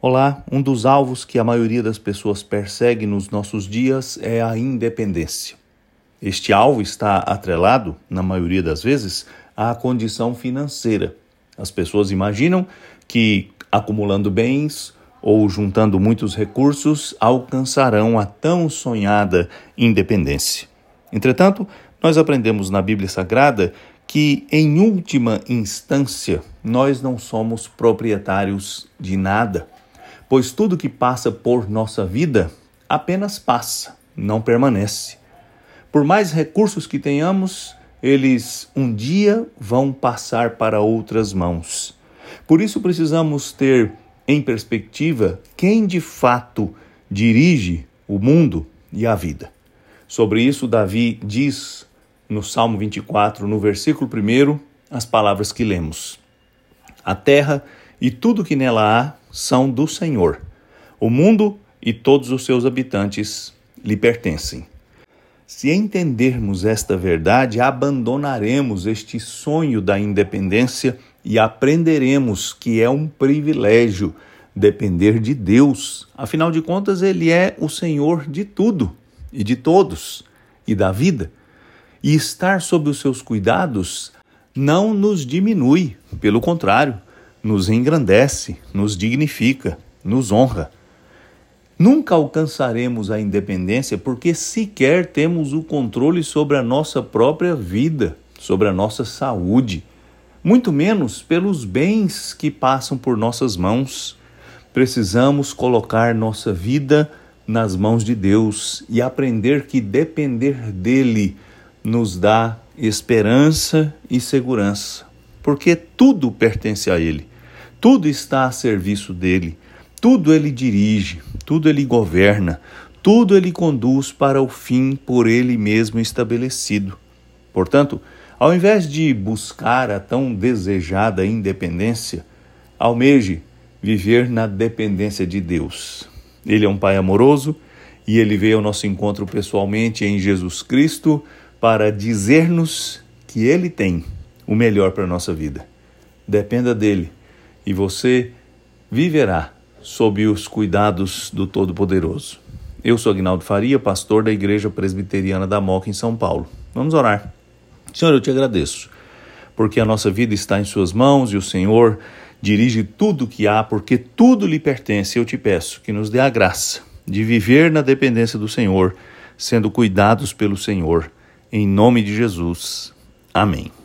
Olá, um dos alvos que a maioria das pessoas persegue nos nossos dias é a independência. Este alvo está atrelado, na maioria das vezes, à condição financeira. As pessoas imaginam que acumulando bens ou juntando muitos recursos alcançarão a tão sonhada independência. Entretanto, nós aprendemos na Bíblia Sagrada que, em última instância, nós não somos proprietários de nada pois tudo que passa por nossa vida apenas passa, não permanece. Por mais recursos que tenhamos, eles um dia vão passar para outras mãos. Por isso precisamos ter em perspectiva quem de fato dirige o mundo e a vida. Sobre isso, Davi diz no Salmo 24, no versículo 1, as palavras que lemos: A terra e tudo que nela há são do Senhor. O mundo e todos os seus habitantes lhe pertencem. Se entendermos esta verdade, abandonaremos este sonho da independência e aprenderemos que é um privilégio depender de Deus. Afinal de contas, Ele é o Senhor de tudo e de todos e da vida. E estar sob os seus cuidados não nos diminui, pelo contrário, nos engrandece, nos dignifica, nos honra. Nunca alcançaremos a independência porque sequer temos o controle sobre a nossa própria vida, sobre a nossa saúde, muito menos pelos bens que passam por nossas mãos. Precisamos colocar nossa vida nas mãos de Deus e aprender que depender dele nos dá esperança e segurança, porque tudo pertence a ele. Tudo está a serviço dele, tudo ele dirige, tudo ele governa, tudo ele conduz para o fim por ele mesmo estabelecido. Portanto, ao invés de buscar a tão desejada independência, almeje viver na dependência de Deus. Ele é um Pai amoroso e ele veio ao nosso encontro pessoalmente em Jesus Cristo para dizer-nos que ele tem o melhor para a nossa vida. Dependa dele e você viverá sob os cuidados do Todo-Poderoso. Eu sou Agnaldo Faria, pastor da Igreja Presbiteriana da Moca, em São Paulo. Vamos orar. Senhor, eu te agradeço, porque a nossa vida está em Suas mãos e o Senhor dirige tudo que há, porque tudo lhe pertence. Eu te peço que nos dê a graça de viver na dependência do Senhor, sendo cuidados pelo Senhor. Em nome de Jesus. Amém.